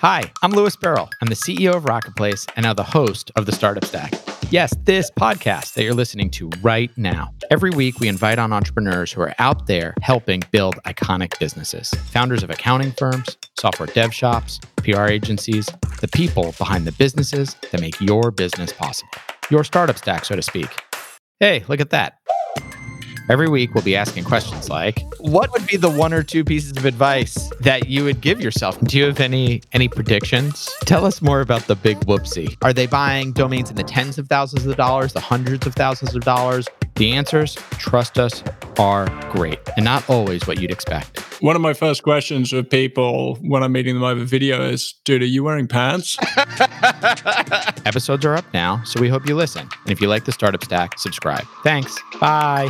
Hi, I'm Louis Beryl. I'm the CEO of Rocketplace and now the host of the Startup Stack. Yes, this podcast that you're listening to right now. Every week, we invite on entrepreneurs who are out there helping build iconic businesses. Founders of accounting firms, software dev shops, PR agencies, the people behind the businesses that make your business possible. Your startup stack, so to speak. Hey, look at that. Every week, we'll be asking questions like, "What would be the one or two pieces of advice that you would give yourself?" Do you have any any predictions? Tell us more about the big whoopsie. Are they buying domains in the tens of thousands of dollars, the hundreds of thousands of dollars? The answers, trust us, are great and not always what you'd expect. One of my first questions with people when I'm meeting them over video is, dude, are you wearing pants? Episodes are up now, so we hope you listen. And if you like the Startup Stack, subscribe. Thanks. Bye.